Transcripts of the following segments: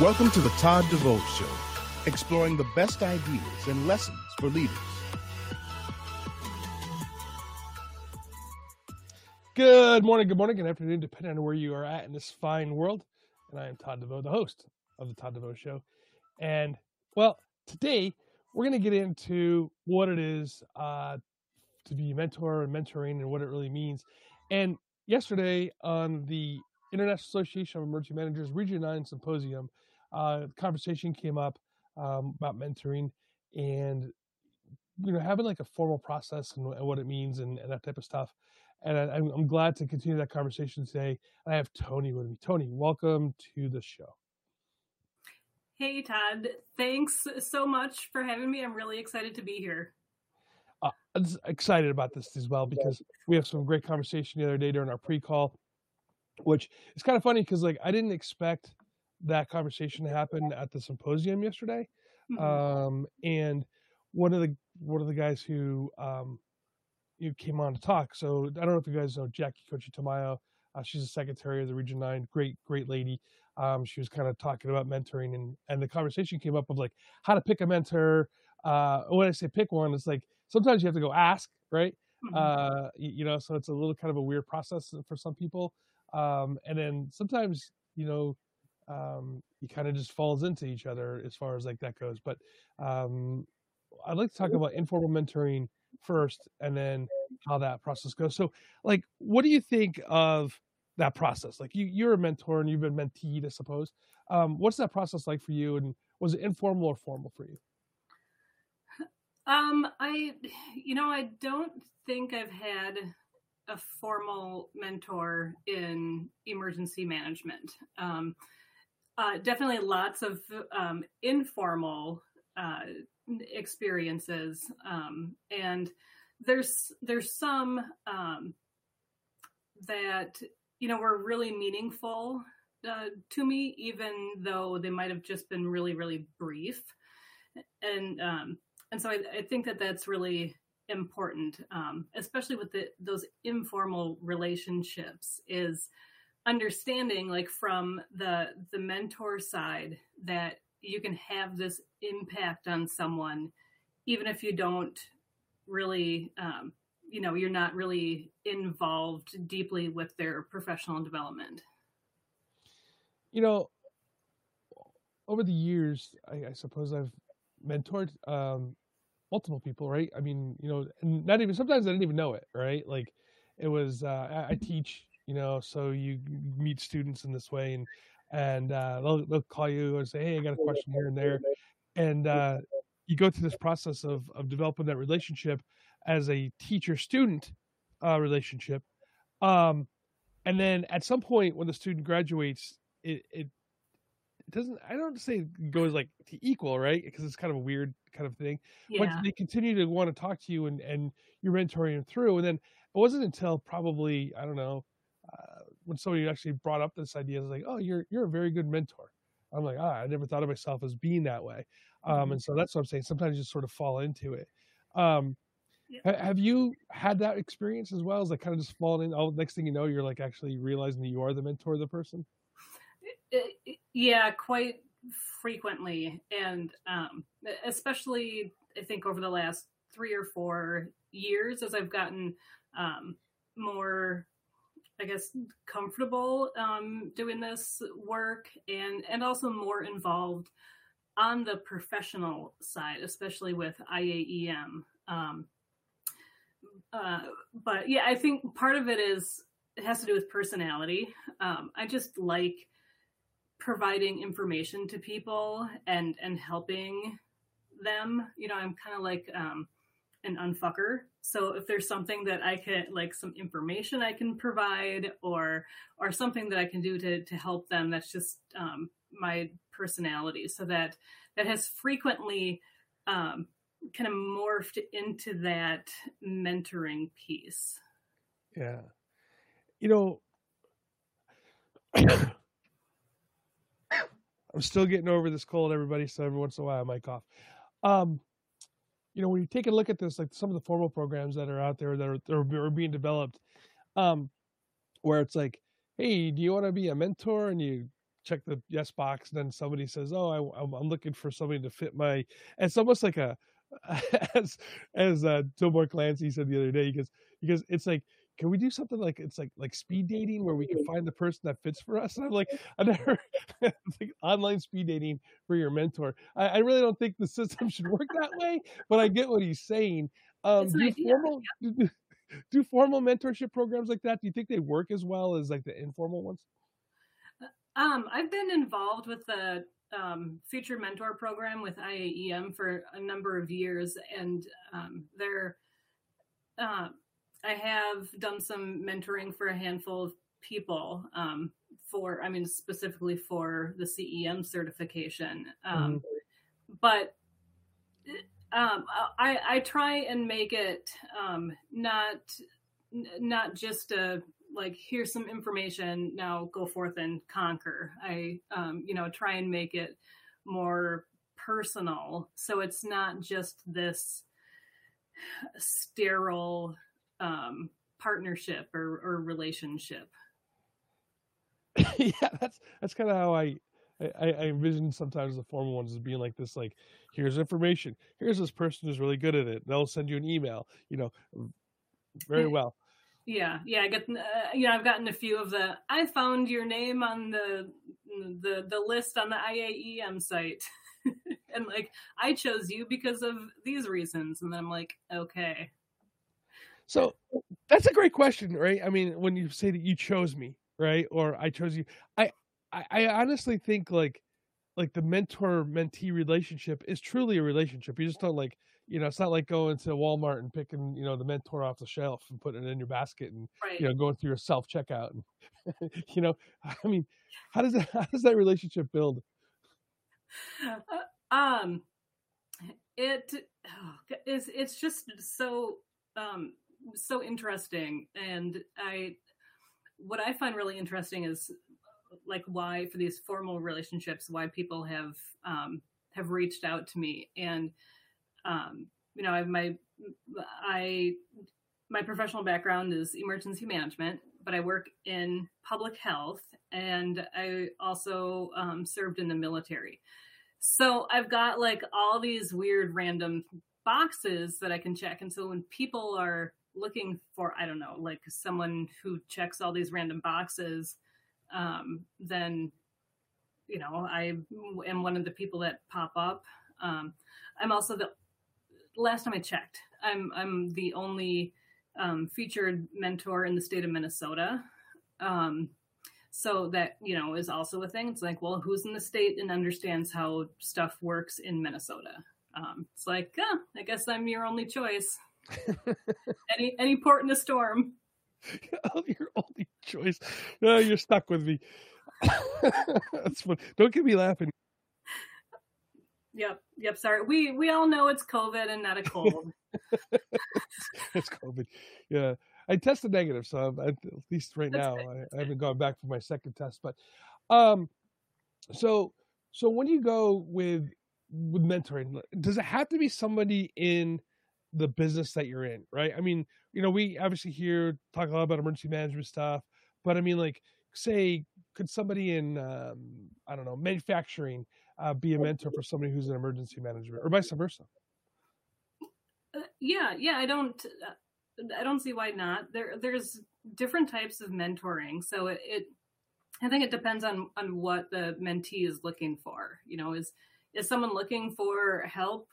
Welcome to the Todd DeVoe Show, exploring the best ideas and lessons for leaders. Good morning, good morning, good afternoon, depending on where you are at in this fine world. And I am Todd DeVoe, the host of the Todd DeVoe Show. And well, today we're going to get into what it is uh, to be a mentor and mentoring and what it really means. And yesterday on the International Association of Emergency Managers Region 9 Symposium, uh, conversation came up um, about mentoring and you know having like a formal process and, and what it means and, and, that type of stuff. And I, am glad to continue that conversation today. I have Toni with me. Toni, welcome to the show. Hey, Todd. Thanks so much for having me. I'm really excited to be here. Uh, I'm excited about this as well because we have some great conversation the other day during our pre-call, which is kind of funny because like I didn't expect that conversation happened at the symposium yesterday. Mm-hmm. Um, and one of the one of the guys who um, you came on to talk. So I don't know if you guys know Jackie Cochi Tamayo. Uh, she's a secretary of the Region Nine. Great, great lady. Um, she was kind of talking about mentoring, and and the conversation came up of like how to pick a mentor. Uh, when I say pick one, it's like sometimes you have to go ask, right? Mm-hmm. Uh, you, you, know, so it's a little kind of a weird process for some people. Um, and then sometimes, you know, um, you kind of just falls into each other as far as like that goes. But um, I'd like to talk about informal mentoring first, and then how that process goes. So, like, what do you think of that process? Like, you you're a mentor and you've been menteed, I suppose. Um, what's that process like for you, and was it informal or formal for you? Um, I, you know, I don't think I've had a formal mentor in emergency management. Um, uh, definitely lots of um, informal uh, experiences, um, and there's there's some um, that you know were really meaningful uh, to me, even though they might have just been really really brief, and um, and so I, I think that that's really important, um, especially with the, those informal relationships. Is understanding like from the the mentor side that you can have this impact on someone even if you don't really um, you know you're not really involved deeply with their professional development? You know over the years i, I suppose i've mentored um, multiple people right? I mean you know and not even sometimes i didn't even know it right? Like it was uh, I, I teach you know so you meet students in this way and and uh, they'll, they'll call you and say hey i got a question here and there. and uh, you go through this process of, of developing that relationship as a teacher student uh, relationship um, and then at some point when the student graduates it, it doesn't i don't say it goes like to equal right? Because it's kind of a weird kind of thing yeah. but they continue to want to talk to you and and you're mentoring them through and then it wasn't until probably i don't know when somebody actually brought up this idea, it's like, oh, you're you're a very good mentor. I'm like, ah, I never thought of myself as being that way. Um, mm-hmm. And so that's what I'm saying. Sometimes you just sort of fall into it. Um, yeah. Have you had that experience as well? As like kind of just falling in? Oh, next thing you know, you're like actually realizing that you are the mentor of the person. Yeah, quite frequently, and um, especially I think over the last three or four years, as I've gotten um, more I guess, comfortable um, doing this work and and also more involved on the professional side, especially with IAEM. Um, uh, but yeah, I think part of it is it has to do with personality. Um, I just like providing information to people and and helping them. You know, I'm kind of like um, an unfucker. So if there's something that I can like some information I can provide or or something that I can do to to help them, that's just um, my personality. So that that has frequently um, kind of morphed into that mentoring piece. Yeah, you know. I'm still getting over this cold, everybody. So every once in a while I might cough. Um, you know, when you take a look at this, like some of the formal programs that are out there that are, that are being developed, um, where it's like, hey, do you want to be a mentor? And you check the yes box, and then somebody says, "Oh, I, I'm, I'm looking for somebody to fit my." It's almost like a as as uh, Tobar Clancy said the other day, because because it's like can we do something like it's like like speed dating where we can find the person that fits for us? And I'm like, I never like online speed dating for your mentor. I, I, really don't think the system should work that way, but I get what he's saying. Um, do formal yeah. do, do formal mentorship programs like that? Do you think they work as well as like the informal ones? Uh, um, I've been involved with the um, featured mentor program with IAEM for a number of years, and um, they're uh, I have done some mentoring for a handful of people um, for, I mean, specifically for the CEM certification. Um, mm-hmm. But um, I, I try and make it um, not not just a like here's some information now go forth and conquer. I um, you know try and make it more personal so it's not just this sterile um, partnership or, or relationship. yeah, that's that's kind of how I, I, I envision sometimes the formal ones as being like this. Like, here's information. Here's this person who's really good at it. They'll send you an email. You know, very well. Yeah, yeah. I get uh, you know I've gotten a few of the. I found your name on the the the list on the IAEM site. and like I chose you because of these reasons, and then I'm like, okay, so that's a great question, right? I mean, when you say that you chose me, right, or I chose you, I, I, I honestly think like, like the mentor mentee relationship is truly a relationship. You just don't like, you know, it's not like going to Walmart and picking, you know, the mentor off the shelf and putting it in your basket and right. you know going through your self checkout and, you know, I mean, how does that how does that relationship build? Uh, um, it oh, it's just so um so interesting. And I, what I find really interesting is like why for these formal relationships, why people have um, have reached out to me. And um, you know, I my I my professional background is emergency management, but I work in public health, and I also um, served in the military. So I've got like all these weird random boxes that I can check. And so when people are looking for i don't know like someone who checks all these random boxes um, then you know i am one of the people that pop up. Um, i'm also the last time i checked i'm i'm the only um, featured mentor in the state of minnesota. Um, so that you know is also a thing. It's like well who's in the state and understands how stuff works in minnesota? Um, it's like oh, i guess i'm your only choice any any port in a storm. Oh, your only choice. No, you're stuck with me. That's fun. Don't get me laughing. Yep, yep. Sorry, we we all know it's COVID and not a cold. it's COVID. Yeah, I tested negative, so I'm, at least right That's now I, I, haven't gone back for my second test. But, um, so so when you go with with mentoring, does it have to be somebody in the business that you're in, right? I mean, you know, we obviously here talk a lot about emergency management stuff, but I mean, like, say, could somebody in, um, I don't know, manufacturing uh, be a mentor for somebody who's in emergency management, or vice versa? Uh, yeah, yeah, I don't, uh, I don't see why not. There, there's different types of mentoring, so it, it I think it depends on on what the mentee is looking for. You know, is is someone looking for help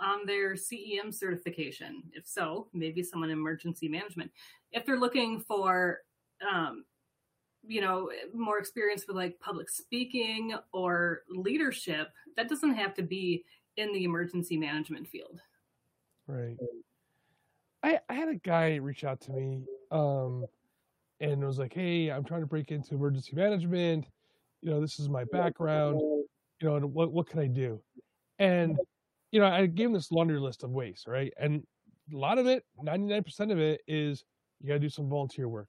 on their CEM certification? If so, maybe someone in emergency management. If they're looking for, um, you know, more experience with like public speaking or leadership, that doesn't have to be in the emergency management field. Right. I, I had a guy reach out to me um, and was like, "Hey, I'm trying to break into emergency management. You know, this is my background. You know, and what what can I do?" And you know, I gave him this laundry list of ways, right? And a lot of it, 99% of it is you got to do some volunteer work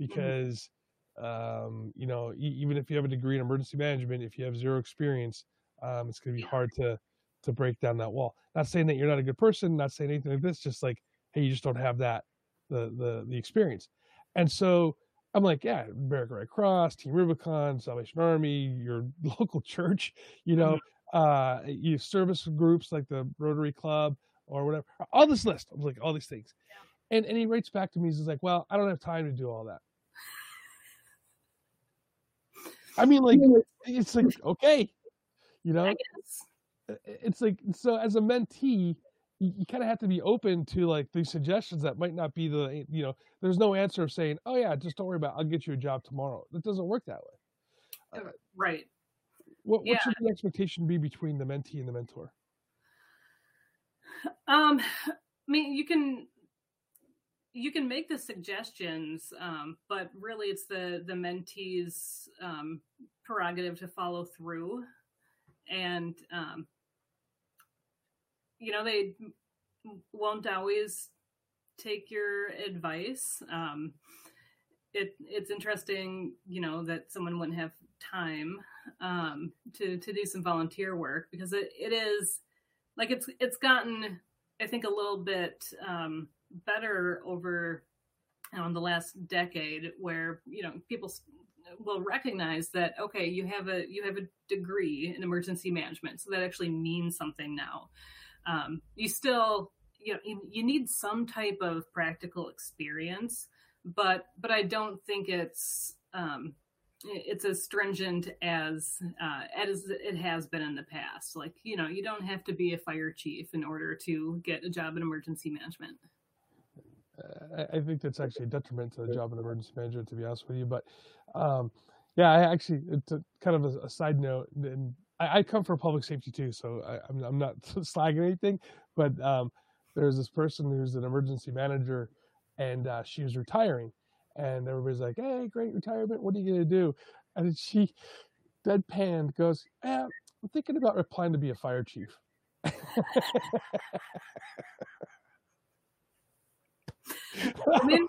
mm-hmm. because, um, you know, e- even if you have a degree in emergency management, if you have zero experience, um, it's going to be hard to, to break down that wall. Not saying that you're not a good person, not saying anything like this, just like, hey, you just don't have that, the, the, the experience. And so I'm like, yeah, American Red Cross, Team Rubicon, Salvation Army, your local church, you know, mm-hmm. Uh, you service groups like the Rotary Club or whatever. All this list. I was like, all these things. Yeah. And and he writes back to me, he's like, Well, I don't have time to do all that. I mean, like it's like, okay. You know? It's like so as a mentee, you, you kind of have to be open to like these suggestions that might not be the you know there's no answer of saying oh yeah just don't worry about it. i'll get you a job tomorrow it doesn't work that way uh, right what, what yeah. should the expectation be between the mentee and the mentor um i mean you can you can make the suggestions um, but really it's the the mentee's um, prerogative to follow through and um, you know, they won't always take your advice. Um, it, it's interesting, you know, that someone wouldn't have time um, to to do some volunteer work because it, it is like it's it's gotten, I think, a little bit um, better over know, the last decade, where you know people will recognize that okay, you have a you have a degree in emergency management, so that actually means something now. Um, you still you know you, you need some type of practical experience but but i don't think it's um, it's as stringent as uh, as it has been in the past. Like you know, you don't have to be a fire chief in order to get a job in emergency management. Uh, I think that's actually a detriment to the job in emergency management, to be honest with you. But um, yeah, I actually, it's a, kind of a, a side note, and I, I come from public safety too, so I, am I'm, I'm not slagging anything, but um, there's this person who's an emergency manager, and uh, she was retiring, and everybody's like, "Hey, great retirement! What are you gonna do?" And she, deadpan, goes, eh, "I'm thinking about applying to be a fire chief." I mean,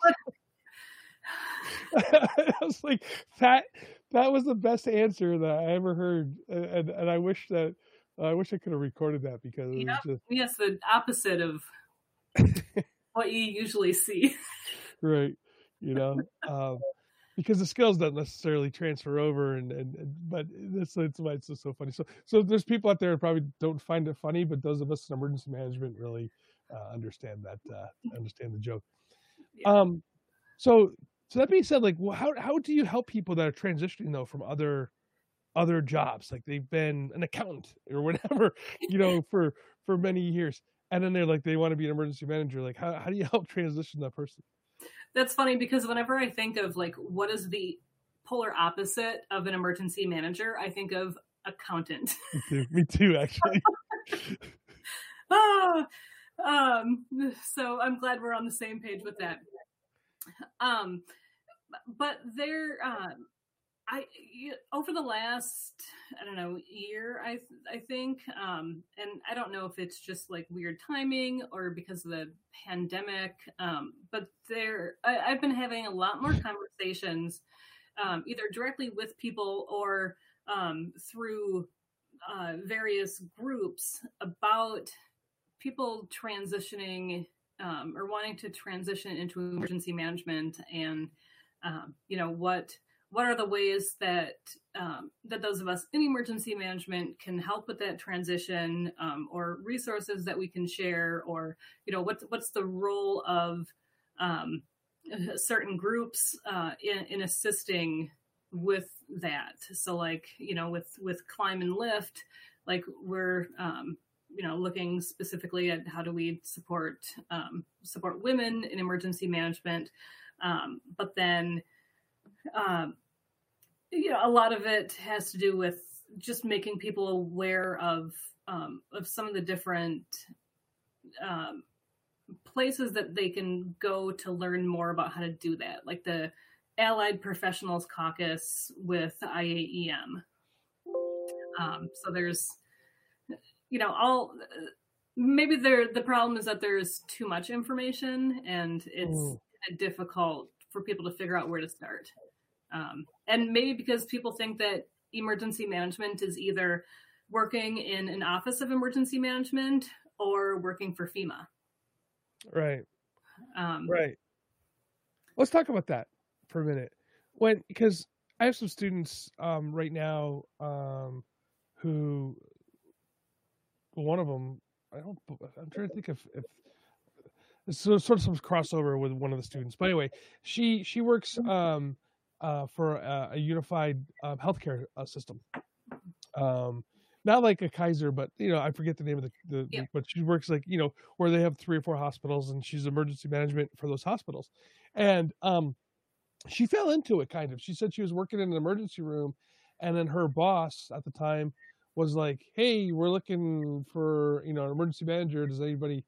I was like, that that was the best answer that I ever heard, and and I wish that I wish I could have recorded that because it was just yes, the opposite of what you usually see. right, you know, um, because the skills don't necessarily transfer over, and, and, and but that's that's why it's just so funny. So so there's people out there who probably don't find it funny, but those of us in emergency management really uh, understand that uh, understand the joke. Yeah. Um, so so that being said, like, well, how how do you help people that are transitioning though from other other jobs, like they've been an accountant or whatever, you know, for for many years, and then they're like they want to be an emergency manager. Like, how how do you help transition that person? That's funny because whenever I think of like what is the polar opposite of an emergency manager, I think of accountant. Me too, actually. ah, um, so I'm glad we're on the same page with that. Um, but there, uh, I over the last I don't know year I I think um, and I don't know if it's just like weird timing or because of the pandemic um, but there I, have been having a lot more conversations um, either directly with people or um, through uh, various groups about people transitioning um, or wanting to transition into emergency management and um, you know what what are the ways that um, that those of us in emergency management can help with that transition um, or resources that we can share or you know what's what's the role of um, certain groups uh, in, in assisting with that? So like you know with with climb and lift like we're um, you know looking specifically at how do we support um, support women in emergency management um, but then um, you know a lot of it has to do with just making people aware of um, of some of the different um, places that they can go to learn more about how to do that like the allied professionals caucus with IAEM um, so there's you know, all maybe there the problem is that there's too much information and it's mm. difficult for people to figure out where to start. Um, and maybe because people think that emergency management is either working in an office of emergency management or working for FEMA. Right. Um, right. Let's talk about that for a minute. when because I have some students um, right now um, who one of them I don't I'm trying to think if if so sort of some crossover with one of the students. But anyway, she she works um, uh, for a, a unified uh, healthcare uh, system. Um, not like a Kaiser, but you know, I forget the name of the, the, yeah. the, but she works like, you know, where they have three or four hospitals and she's emergency management for those hospitals. And um she fell into it kind of. She said she was working in an emergency room and then her boss at the time was like, Hey, we're looking for, you know, an emergency manager. Does anybody,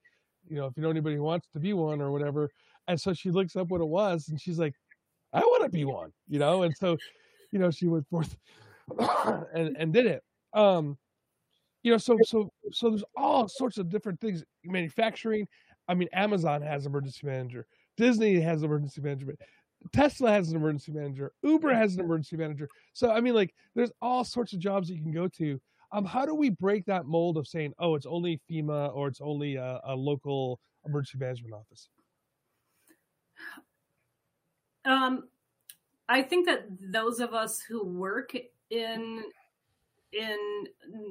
you know, if you know anybody who wants to be one or whatever. And so she looks up what it was and she's like, I want to be one, you know? And so, you know, she went forth and, and did it. Um, you know, so so so there's all sorts of different things. Manufacturing. I mean, Amazon has emergency manager. Disney has emergency management. Tesla has an emergency manager. Uber has an emergency manager. So I mean, like, there's all sorts of jobs you can go to. Um, how do we break that mold of saying, oh, it's only FEMA or it's only a, a local emergency management office? Um, I think that those of us who work in in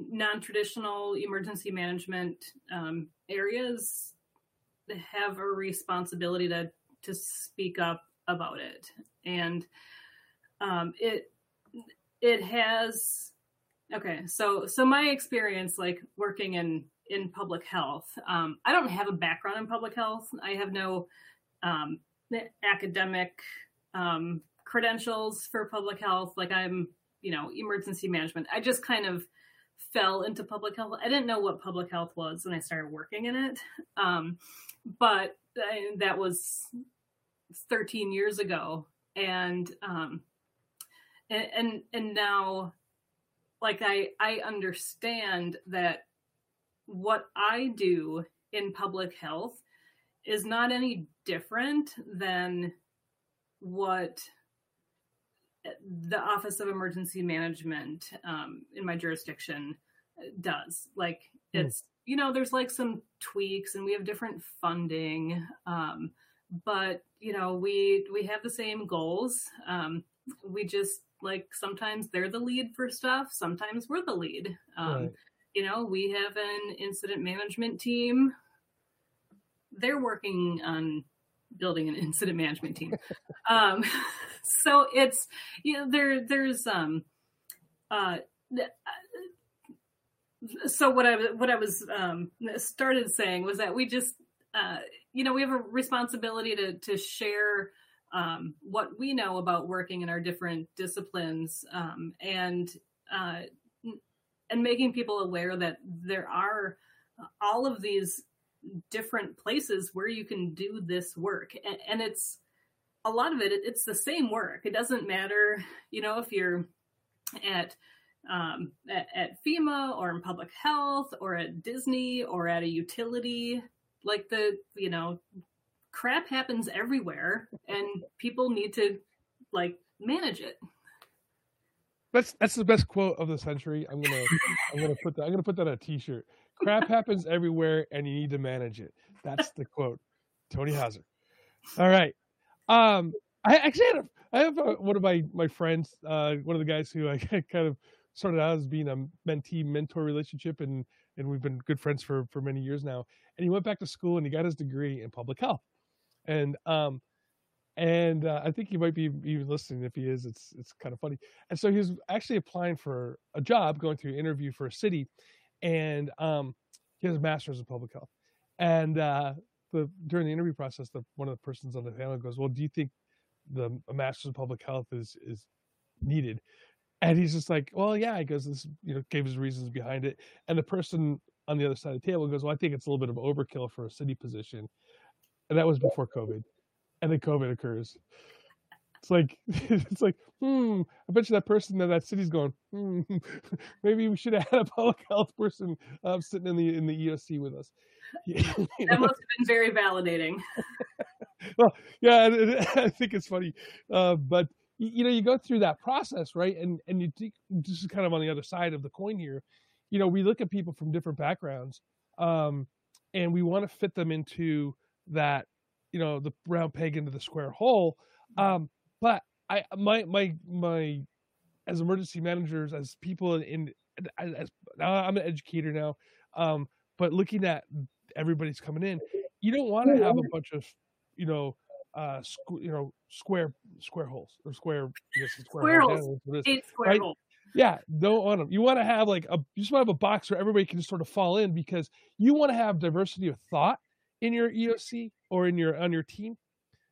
non-traditional emergency management um, areas have a responsibility to to speak up about it. And um, it it has okay so so my experience like working in in public health um, i don't have a background in public health. I have no um, academic um, credentials for public health like i'm you know, emergency management. I just kind of fell into public health. I didn't know what public health was when I started working in it. Um, but I, that was 13 years ago. And, um, and, and, and now like I, I understand that what I do in public health is not any different than what the Office of Emergency Management um, in my jurisdiction does. Like hmm. it's mm. you know there's like some tweaks and we have different funding, um, but you know we we have the same goals. Um, we just like sometimes they're the lead for stuff, sometimes we're the lead. Um, right. You know we have an incident management team. They're working on building an incident management team. um, so it's you know there there's um uh so what I what I was um started saying was that we just uh you know we have a responsibility to to share um what we know about working in our different disciplines um and uh and making people aware that there are all of these different places where you can do this work. And, and it's a lot of it it's the same work. It doesn't matter you know if you're at um, at, at fema or in public health or at disney or at a utility like the you know crap happens everywhere and people need to like manage it that's that's the best quote of the century i'm gonna i'm gonna put that i'm gonna put that on a t-shirt crap happens everywhere and you need to manage it. That's the quote. Toni Hauser. All right. Um, I actually had a, I have a, one of my, my friends, uh, one of the guys who I kind of started out as being a mentee mentor relationship and, and we've been good friends for, for many years now. And he went back to school and he got his degree in public health. And, um, and uh, I think he might be even listening. If he is, it's it's kind of funny. And so he was actually applying for a job, going through an interview for a city, and um, he has a master's in public health. And uh, the during the interview process, the one of the persons on the panel goes, "Well, do you think the a master's in public health is is needed?" And he's just like, "Well, yeah." He goes, "This, you know," gave his reasons behind it. And the person on the other side of the table goes, "Well, I think it's a little bit of overkill for a city position." And that was before COVID. And then COVID occurs. It's like it's like, hmm. I bet you that person in that city's going, hmm. Maybe we should have had a public health person uh, sitting in the in the EOC with us. that must have been very validating. well, yeah, I think it's funny, uh, but you know, you go through that process, right? And and you think this is kind of on the other side of the coin here. You know, we look at people from different backgrounds, um, and we want to fit them into that, you know, the round peg into the square hole. Um, but I my my my as emergency managers, as people in, as, as now I'm an educator now, um, but looking at everybody's coming in, you don't want to have a bunch of, you know, uh, squ- you know, square square holes or square, square, square holes, eight square right? holes. Yeah, don't want them. You want to have like a you just want to have a box where everybody can just sort of fall in because you want to have diversity of thought in your EOC or in your on your team,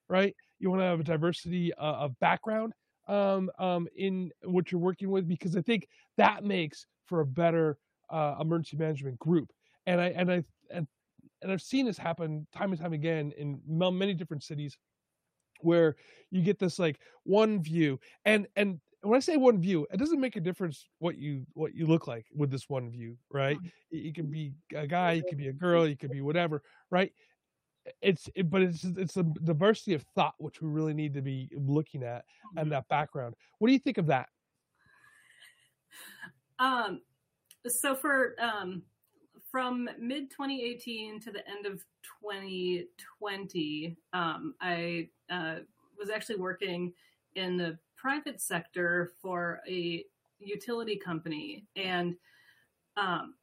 right? You want to have a diversity uh, of background um, um, in what you're working with because I think that makes for a better uh, emergency management group. And I and I and and I've seen this happen time and time again in many different cities where you get this like one view and and when I say one view, it doesn't make a difference what you what you look like with this one view, right? You can be a guy, you could be a girl, you could be whatever, right? It's it, but it's it's a diversity of thought which we really need to be looking at and mm-hmm. that background. What do you think of that? Um, so for um from mid 2018 to the end of 2020, um, I uh, was actually working in the private sector for a utility company. And um,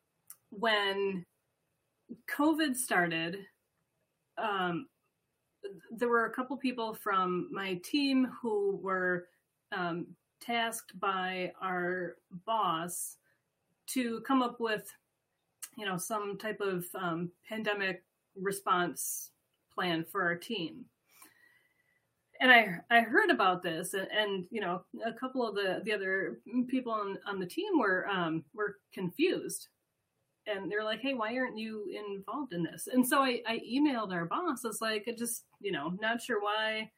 when COVID started, um, there were a couple people from my team who were um, tasked by our boss to come up with, you know, some type of um, pandemic response plan for our team and I I heard about this, and, and, you know, a couple of the the other people on on the team were um, were confused, and they're like, "Hey, why aren't you involved in this?" And so I, I emailed our boss. I was like, I just you know, not sure why,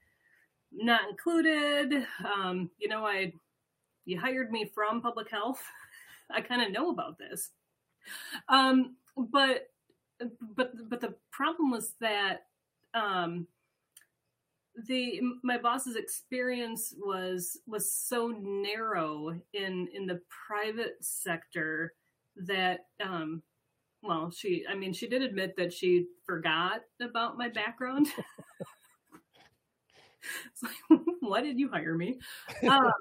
not included. Um, you know, I you hired me from public health. I kind of know about this, um, but but but the problem was that um, the my boss's experience was was so narrow in in the private sector that um well she i mean she did admit that she forgot about my background. It's like why did you hire me? Um,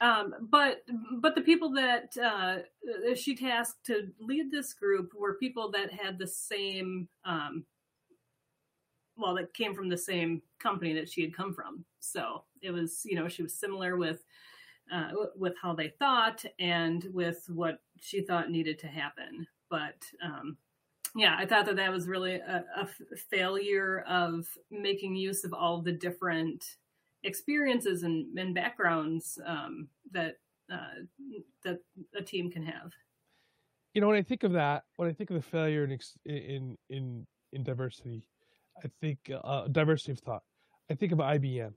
um, but but the people that uh, she tasked to lead this group were people that had the same um, well that came from the same company that she had come from. So it was you know she was similar with uh, with how they thought and with what she thought needed to happen. But um, yeah i thought that that was really a, failure of making use of all the different experiences and, and backgrounds um, that uh, that a team can have. You know when i think of that when i think of the failure in in in, in diversity I think uh, diversity of thought. I think of IBM,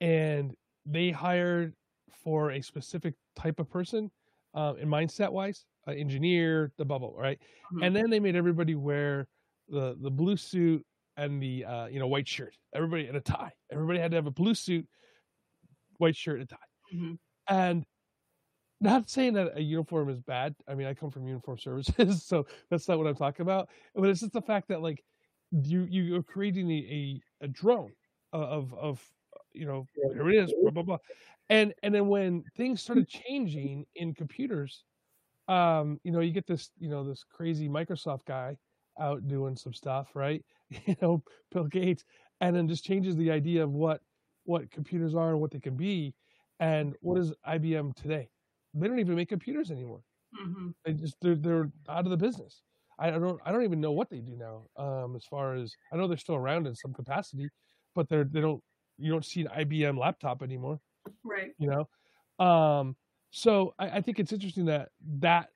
and they hired for a specific type of person, uh, in mindset wise, uh, engineer, the bubble, right? Mm-hmm. And then they made everybody wear the the blue suit and the uh, you know white shirt. Everybody and a tie. Everybody had to have a blue suit, white shirt, and a tie. Mm-hmm. And not saying that a uniform is bad. I mean, I come from uniform services, so that's not what I'm talking about. But it's just the fact that like you you're creating a a, a drone of of you know here it is blah blah blah. And and then when things started changing in computers um you know you get this you know this crazy microsoft guy out doing some stuff right? You know bill gates and then just changes the idea of what what computers are and what they can be and what is ibm today? They don't even make computers anymore. Mm-hmm. they just they're, they're out of the business I don't I don't even know what they do now. Um, as far as I know, they're still around in some capacity, but they're they don't you don't see an IBM laptop anymore. Right. You know, um, so I, I think it's interesting that that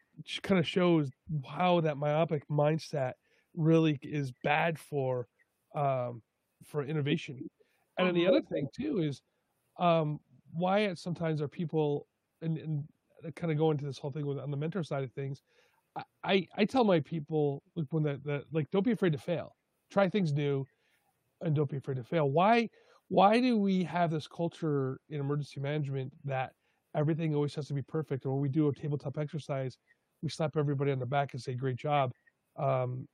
kind of shows how that myopic mindset really is bad for um, for innovation. And then the other thing too is um, why sometimes are people and, and kind of go into this whole thing with on the mentor side of things I, I tell my people when that, that like don't be afraid to fail. Try things new and don't be afraid to fail. Why why do we have this culture in emergency management that everything always has to be perfect? And when we do a tabletop exercise, we slap everybody on the back and say, "Great job." Um,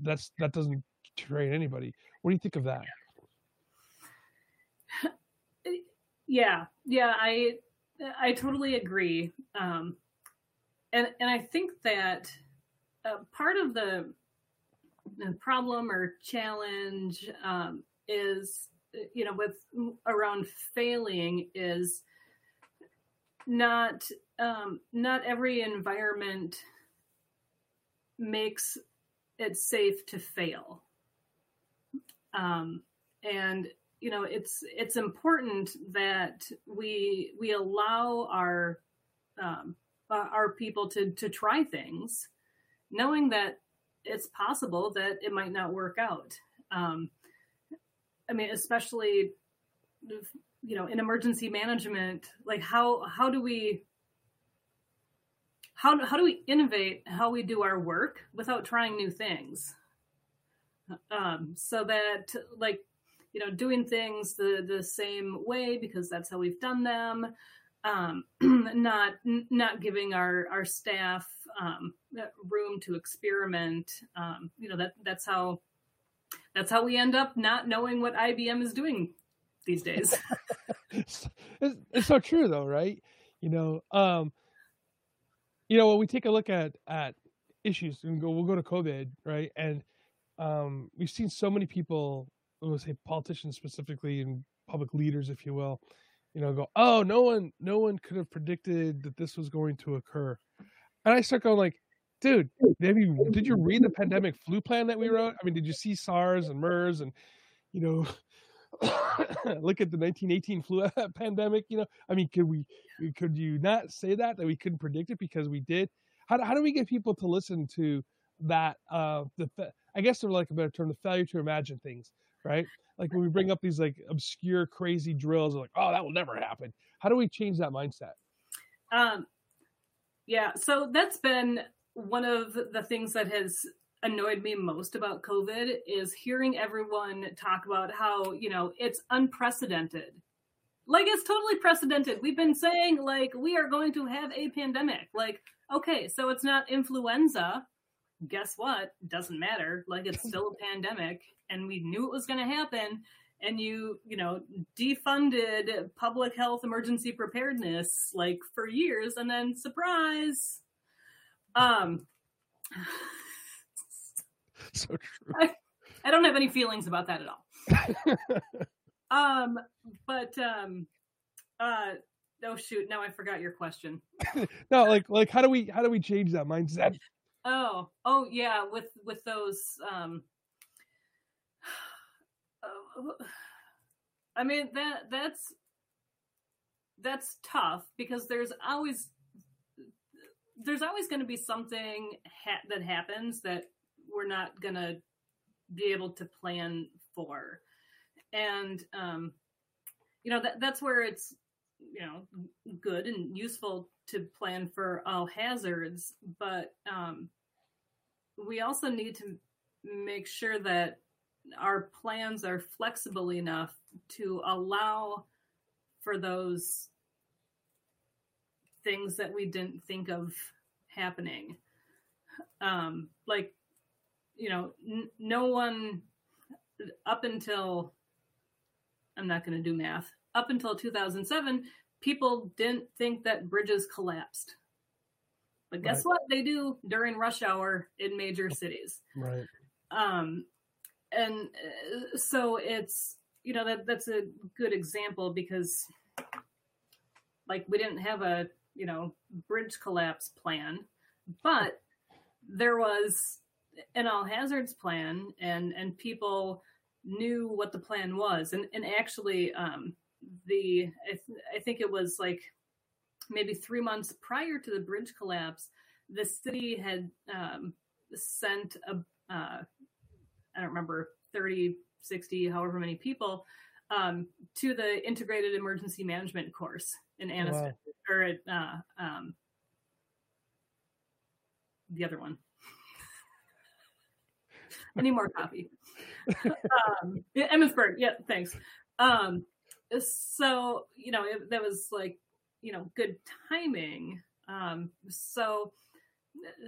that's that doesn't train anybody. What do you think of that? Yeah, yeah, I I totally agree. Um, and and I think that uh, part of the, the, problem or challenge um, is you know with around failing is not um, not every environment makes it safe to fail. Um, and you know it's it's important that we we allow our um, our people to to try things knowing that it's possible that it might not work out. Um, i mean especially you know in emergency management like how how do we how, how do we innovate how we do our work without trying new things? Um, so that like you know doing things the the same way because that's how we've done them um, not not giving our our staff um, room to experiment um, you know that that's how that's how we end up not knowing what IBM is doing these days. It's, it's, so true though right? You know um you know when we take a look at at issues and go we'll go to covid right? And um we've seen so many people let's say politicians specifically and public leaders if you will you know go oh no one no one could have predicted that this was going to occur and i start going like dude you did you read the pandemic flu plan that we wrote i mean did you see sars and mers and you know look at the 1918 flu pandemic. You know, I mean, could we, could you not say that that we couldn't predict it because we did? How, how do we get people to listen to that? Uh, the I guess they're like a better term, the failure to imagine things, right? Like when we bring up these like obscure, crazy drills, like, oh, that will never happen. How do we change that mindset? Um, yeah, so that's been one of the things that has annoyed me most about COVID is hearing everyone talk about how, you know, it's unprecedented. Like it's totally precedented. We've been saying like we are going to have a pandemic. Like, okay, so it's not influenza. Guess what? Doesn't matter. Like it's still a pandemic and we knew it was going to happen and you, you know, defunded public health emergency preparedness like for years and then surprise um so true. I, I, don't have any feelings about that at all. um, but um, uh, oh shoot, now I forgot your question. no, like like how do we how do we change that mindset? Oh, oh yeah, with with those. Um, I mean that that's that's tough because there's always there's always going to be something ha- that happens that we're not going to be able to plan for. And, um, you know, that, that's where it's, you know, good and useful to plan for all hazards. But um, we also need to make sure that our plans are flexible enough to allow for those things that we didn't think of happening. Um, like you know, n- no one up until I'm not going to do math. Up until 2007, people didn't think that bridges collapsed. But guess right. what? They do during rush hour in major cities. Right. Um, and uh, so it's you know that that's a good example because like we didn't have a you know bridge collapse plan, but there was an all hazards plan and and people knew what the plan was. And and actually um the I, th- I think it was like maybe three months prior to the bridge collapse the city had um sent a uh i don't remember 30 60 however many people um to the integrated emergency management course in Anniston wow. or at uh um the other one I need more coffee. um, Emmitsburg, yeah, thanks. Um, so you know it, that was like you know good timing. Um, so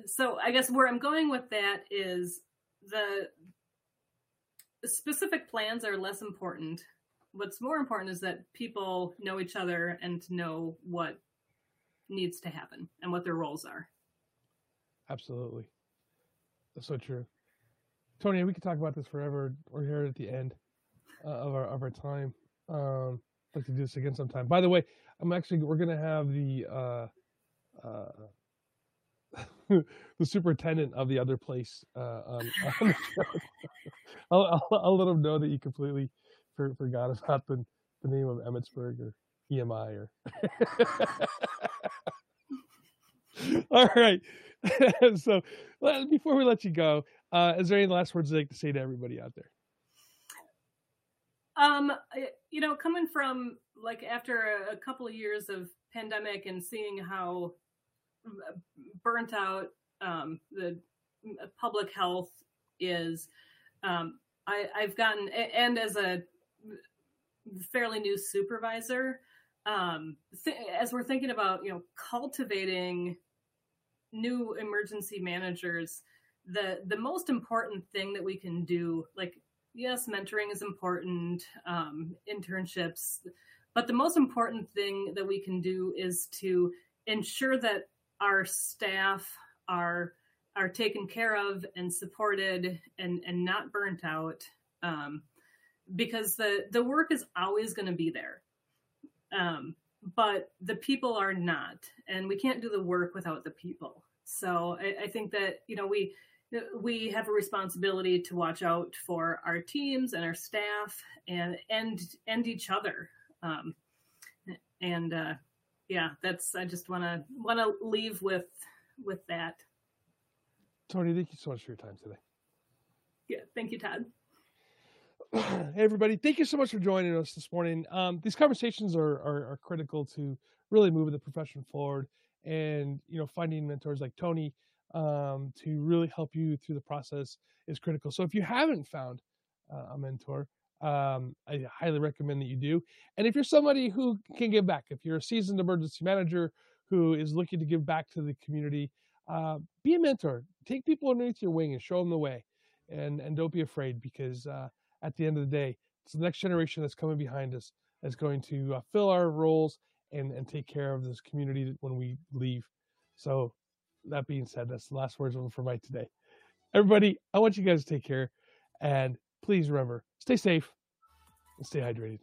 so I guess where I'm going with that is the specific plans are less important what's more important is that people know each other and know what needs to happen and what their roles are. Absolutely. That's so true. Toni, we could talk about this forever. We're here at the end uh, of our of our time. Um, I'd like to do this again sometime. By the way, I'm actually we're gonna have the uh, uh, the superintendent of the other place uh, on. I'll, I'll, I'll, let him know that you completely for, forgot about the, the name of Emmitsburg or EMI or. All right. so well, before we let you go, uh, is there any last words you'd like to say to everybody out there? Um, you know, coming from like after a couple of years of pandemic and seeing how burnt out um, the public health is, um, I, I've gotten, and as a fairly new supervisor, um, th- as we're thinking about, you know, cultivating new emergency managers, the the most important thing that we can do, like yes, mentoring is important, um, internships, but the most important thing that we can do is to ensure that our staff are are taken care of and supported and and not burnt out um, because the the work is always going to be there. Um, but the people are not and we can't do the work without the people. So I, I think that you know we we have a responsibility to watch out for our teams and our staff and and and each other. Um, and uh, yeah that's i just want to want to leave with with that. Toni thank you so much for your time today. Yeah thank you todd. Hey everybody. Thank you so much for joining us this morning. Um, these conversations are, are, are critical to really moving the profession forward and you know finding mentors like toni um, to really help you through the process is critical. So if you haven't found uh, a mentor um, i highly recommend that you do and if you're somebody who can give back if you're a seasoned emergency manager who is looking to give back to the community uh, be a mentor take people underneath your wing and show them the way and and don't be afraid because uh, at the end of the day it's the next generation that's coming behind us that's going to uh, fill our roles and and take care of this community when we leave. So that being said, that's the last words Mike today. Everybody, I want you guys to take care and please remember, stay safe and stay hydrated.